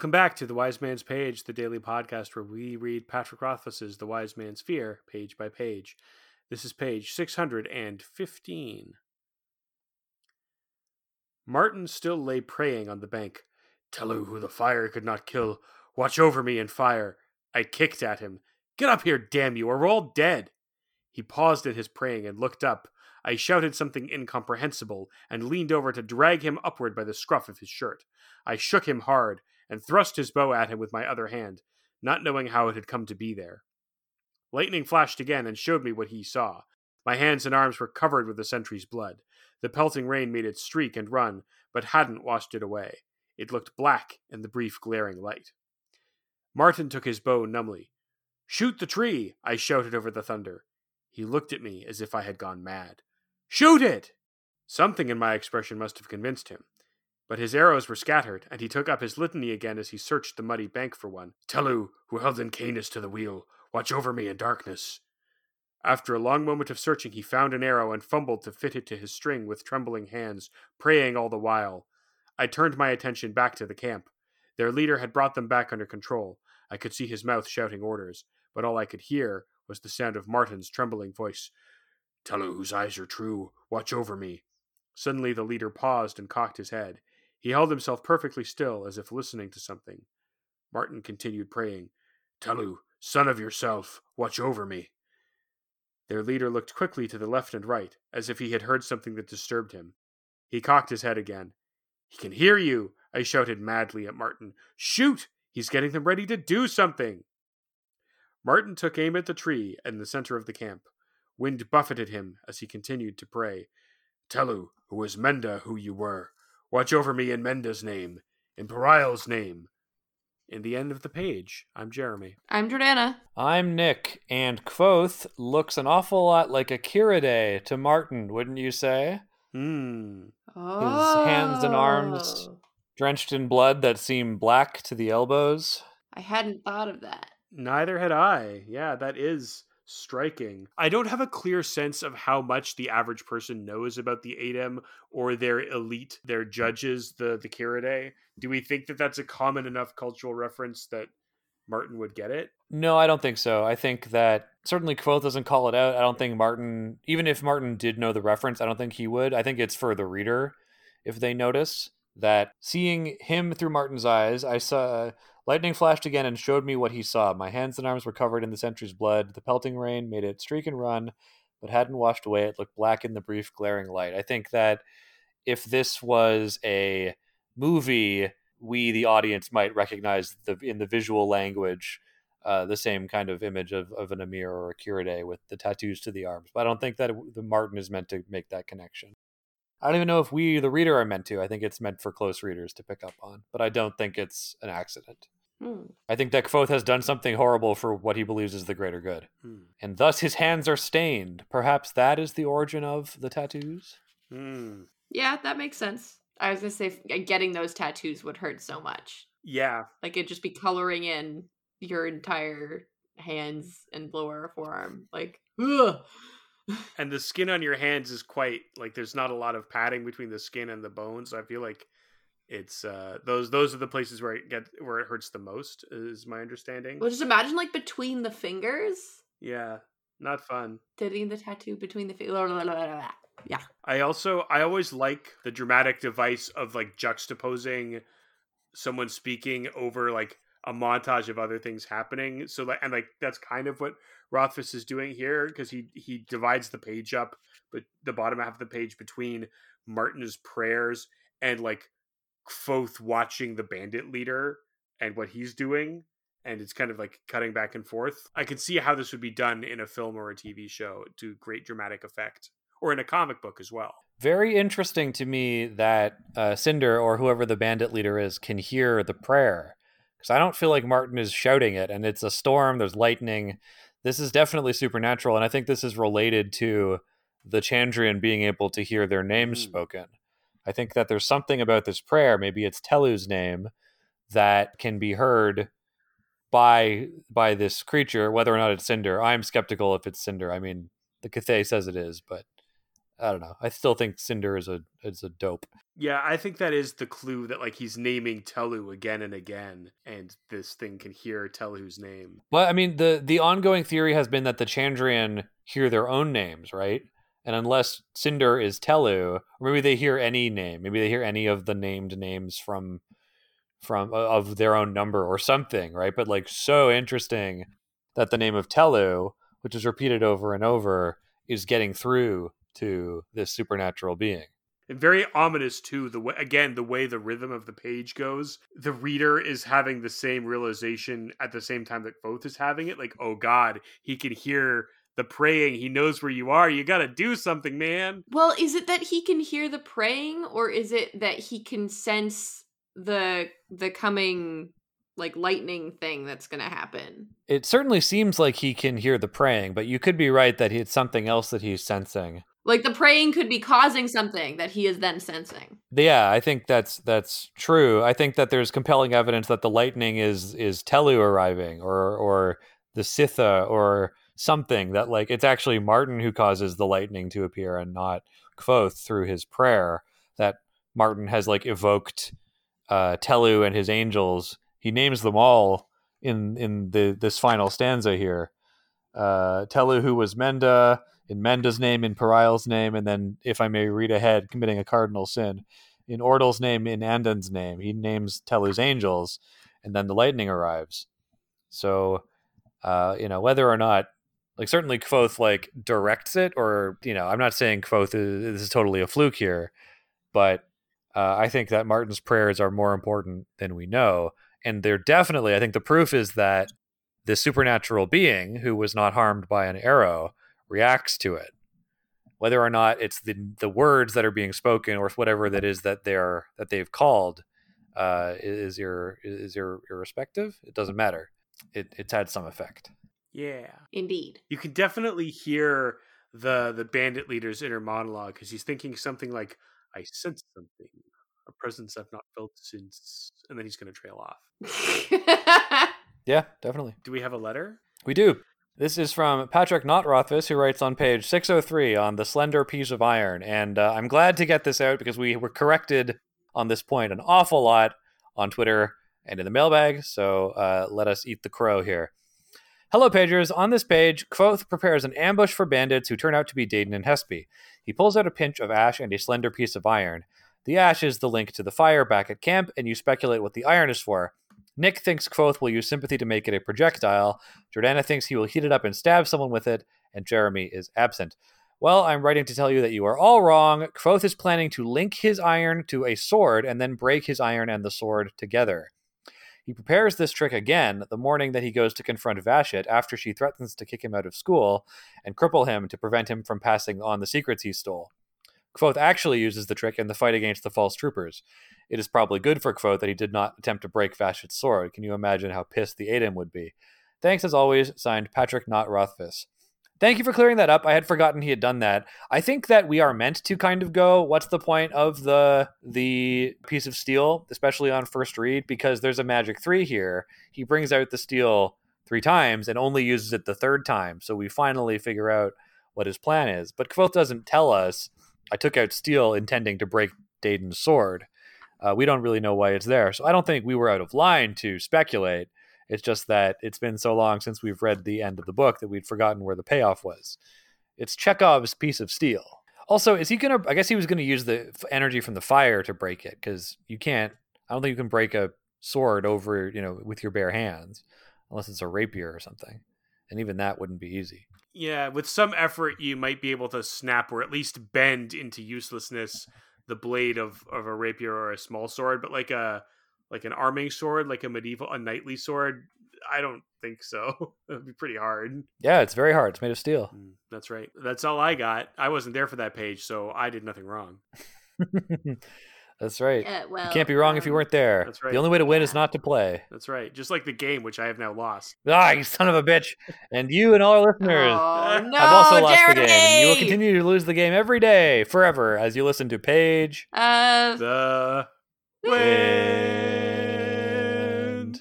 Welcome back to The Wise Man's Page, the daily podcast where we read Patrick Rothfuss's The Wise Man's Fear page by page. This is page 615. Martin still lay praying on the bank. Tehlu the fire could not kill. Watch over me and fire. I kicked at him. Get up here, damn you, or we're all dead. He paused in his praying and looked up. I shouted something incomprehensible and leaned over to drag him upward by the scruff of his shirt. I shook him hard and thrust his bow at him with my other hand, not knowing how it had come to be there. Lightning flashed again and showed me what he saw. My hands and arms were covered with the sentry's blood. The pelting rain made it streak and run, but hadn't washed it away. It looked black in the brief glaring light. Martin took his bow numbly. Shoot the tree! I shouted over the thunder. He looked at me as if I had gone mad. Shoot it! Something in my expression must have convinced him. But his arrows were scattered, and he took up his litany again as he searched the muddy bank for one. Tehlu, who held Encanis to the wheel, watch over me in darkness. After a long moment of searching, he found an arrow and fumbled to fit it to his string with trembling hands, praying all the while. I turned my attention back to the camp. Their leader had brought them back under control. I could see his mouth shouting orders, but all I could hear was the sound of Martin's trembling voice. Tehlu, whose eyes are true, watch over me. Suddenly the leader paused and cocked his head. He held himself perfectly still, as if listening to something. Martin continued praying, Tehlu, son of yourself, watch over me. Their leader looked quickly to the left and right, as if he had heard something that disturbed him. He cocked his head again. He can hear you, I shouted madly at Martin. Shoot! He's getting them ready to do something! Martin took aim at the tree in the center of the camp. Wind buffeted him as he continued to pray. Tehlu, who is Menda who you were, Watch over me in Menda's name, in Perial's name. In the end of the page, I'm Jeremy. I'm Jordana. I'm Nick, and Kvothe looks an awful lot like a Ciridae to Martin, wouldn't you say? Hmm. Oh. His hands and arms drenched in blood that seem black to the elbows. I hadn't thought of that. Neither had I. Yeah, that is striking. I don't have a clear sense of how much the average person knows about the Adem or their elite, their judges, the the Ciridae. Do we think that that's a common enough cultural reference that Martin would get it? No, I don't think so. I think that certainly Kvothe doesn't call it out. I don't think Martin, even if Martin did know the reference, I don't think he would. I think it's for the reader if they notice that seeing him through Martin's eyes, I saw Lightning flashed again and showed me what he saw. My hands and arms were covered in the sentry's blood. The pelting rain made it streak and run, but hadn't washed away. It looked black in the brief, glaring light. I think that if this was a movie, we, the audience, might recognize the in the visual language uh, the same kind of image of, of an Amyr or a Ciridae with the tattoos to the arms. But I don't think that the Martin is meant to make that connection. I don't even know if we, the reader, are meant to. I think it's meant for close readers to pick up on, but I don't think it's an accident. Hmm. I think that Kvothe has done something horrible for what he believes is the greater good. Hmm. And thus his hands are stained. Perhaps that is the origin of the tattoos? Hmm. Yeah, that makes sense. I was gonna say getting those tattoos would hurt so much. Yeah. Like it'd just be coloring in your entire hands and lower forearm. Like, ugh. And the skin on your hands is quite like there's not a lot of padding between the skin and the bones. So I feel like it's uh those those are the places where it get where it hurts the most is my understanding. well, just imagine like between the fingers, Yeah. Not fun. getting the tattoo between the fingers. Yeah. I also I always like the dramatic device of like juxtaposing someone speaking over like a montage of other things happening. So like and like that's kind of what Rothfuss is doing here because he he divides the page up, but the bottom half of the page between Martin's prayers and like Kvothe watching the bandit leader and what he's doing. And it's kind of like cutting back and forth. I can see how this would be done in a film or a TV show to great dramatic effect, or in a comic book as well. Very interesting to me that uh, Cinder or whoever the bandit leader is can hear the prayer. Because I don't feel like Martin is shouting it, and it's a storm, there's lightning. This is definitely supernatural, and I think this is related to the Chandrian being able to hear their names Mm. spoken. I think that there's something about this prayer, maybe it's Tehlu's name, that can be heard by by this creature, whether or not it's Cinder. I'm skeptical if it's Cinder. I mean, the Cthaeh says it is, but I don't know. I still think Cinder is a is a dope. Yeah, I think that is the clue that like he's naming Tehlu again and again, and this thing can hear Tehlu's name. Well, I mean, the the ongoing theory has been that the Chandrian hear their own names, right? And unless Cinder is Tehlu, or maybe they hear any name, maybe they hear any of the named names from from of their own number or something, right? But like so interesting that the name of Tehlu, which is repeated over and over, is getting through to this supernatural being. And very ominous too. The way again, the way the rhythm of the page goes, the reader is having the same realization at the same time that Kvothe is having it. Like, oh God, he can hear the praying. He knows where you are. You got to do something, man. Well, is it that he can hear the praying, or is it that he can sense the the coming like lightning thing that's going to happen? It certainly seems like he can hear the praying, but you could be right that it's something else that he's sensing. Like the praying could be causing something that he is then sensing. Yeah, I think that's that's true. I think that there's compelling evidence that the lightning is is Tehlu arriving or or the Sithe or something that like it's actually Martin who causes the lightning to appear and not Kvothe through his prayer that Martin has like evoked uh Tehlu and his angels. He names them all in in the this final stanza here. Uh Tehlu who was Menda, in Menda's name, in Perial's name, and then, if I may read ahead, committing a cardinal sin. In Ordal's name, in Andan's name, he names Tehlu's angels, and then the lightning arrives. So, uh, you know, whether or not, like, certainly Kvothe, like, directs it, or, you know, I'm not saying Kvothe is, this is totally a fluke here, but uh, I think that Martin's prayers are more important than we know. And they're definitely, I think the proof is that the supernatural being who was not harmed by an arrow reacts to it whether or not it's the the words that are being spoken or whatever that is that they're that they've called uh, is your is your irrespective it doesn't matter it, it's had some effect Yeah. Indeed. You can definitely hear the the bandit leader's inner monologue because he's thinking something like, "I sense something, a presence I've not felt since," and then he's going to trail off. yeah definitely Do we have a letter? we do this is from Patrick Not Rothfuss, who writes on page 603 on the slender piece of iron. And uh, I'm glad to get this out because we were corrected on this point an awful lot on Twitter and in the mailbag. So uh, let us eat the crow here. Hello, pagers. On this page, Kvothe prepares an ambush for bandits who turn out to be Dedan and Hespe. He pulls out a pinch of ash and a slender piece of iron. The ash is the link to the fire back at camp, and you speculate what the iron is for. Nick thinks Kvothe will use sympathy to make it a projectile. Jordana thinks he will heat it up and stab someone with it, and Jeremy is absent. Well, I'm writing to tell you that you are all wrong. Kvothe is planning to link his iron to a sword and then break his iron and the sword together. He prepares this trick again the morning that he goes to confront Vashet after she threatens to kick him out of school and cripple him to prevent him from passing on the secrets he stole. Kvothe actually uses the trick in the fight against the false troopers. It is probably good for Kvothe that he did not attempt to break Vashet's sword. Can you imagine how pissed the Adem would be? Thanks as always, signed Patrick Not Rothfuss. Thank you for clearing that up. I had forgotten he had done that. I think that we are meant to kind of go, what's the point of the the piece of steel, especially on first read, because there's a magic three here. He brings out the steel three times and only uses it the third time. So we finally figure out what his plan is. But Kvothe doesn't tell us I took out steel intending to break Dedan's sword. Uh, we don't really know why it's there. So I don't think we were out of line to speculate. It's just that it's been so long since we've read the end of the book that we'd forgotten where the payoff was. It's Chekhov's piece of steel. Also, is he gonna? I guess he was gonna use the energy from the fire to break it because you can't. I don't think you can break a sword over, you know, with your bare hands, unless it's a rapier or something, and even that wouldn't be easy. Yeah, with some effort, you might be able to snap or at least bend into uselessness the blade of, of a rapier or a small sword, but like a like an arming sword, like a medieval a knightly sword, I don't think so. It'd be pretty hard. Yeah, it's very hard. It's made of steel. Mm, That's right. That's all I got. I wasn't there for that page, so I did nothing wrong. That's right. Uh, well, you can't be wrong if you um, weren't there. That's right. The only way to win is not to play. That's right. Just like the game, which I have now lost. Ah, you son of a bitch! And you and all our listeners Oh, no, have also lost Jeremy! the game. And you will continue to lose the game every day, forever, as you listen to Page. Uh, The Win.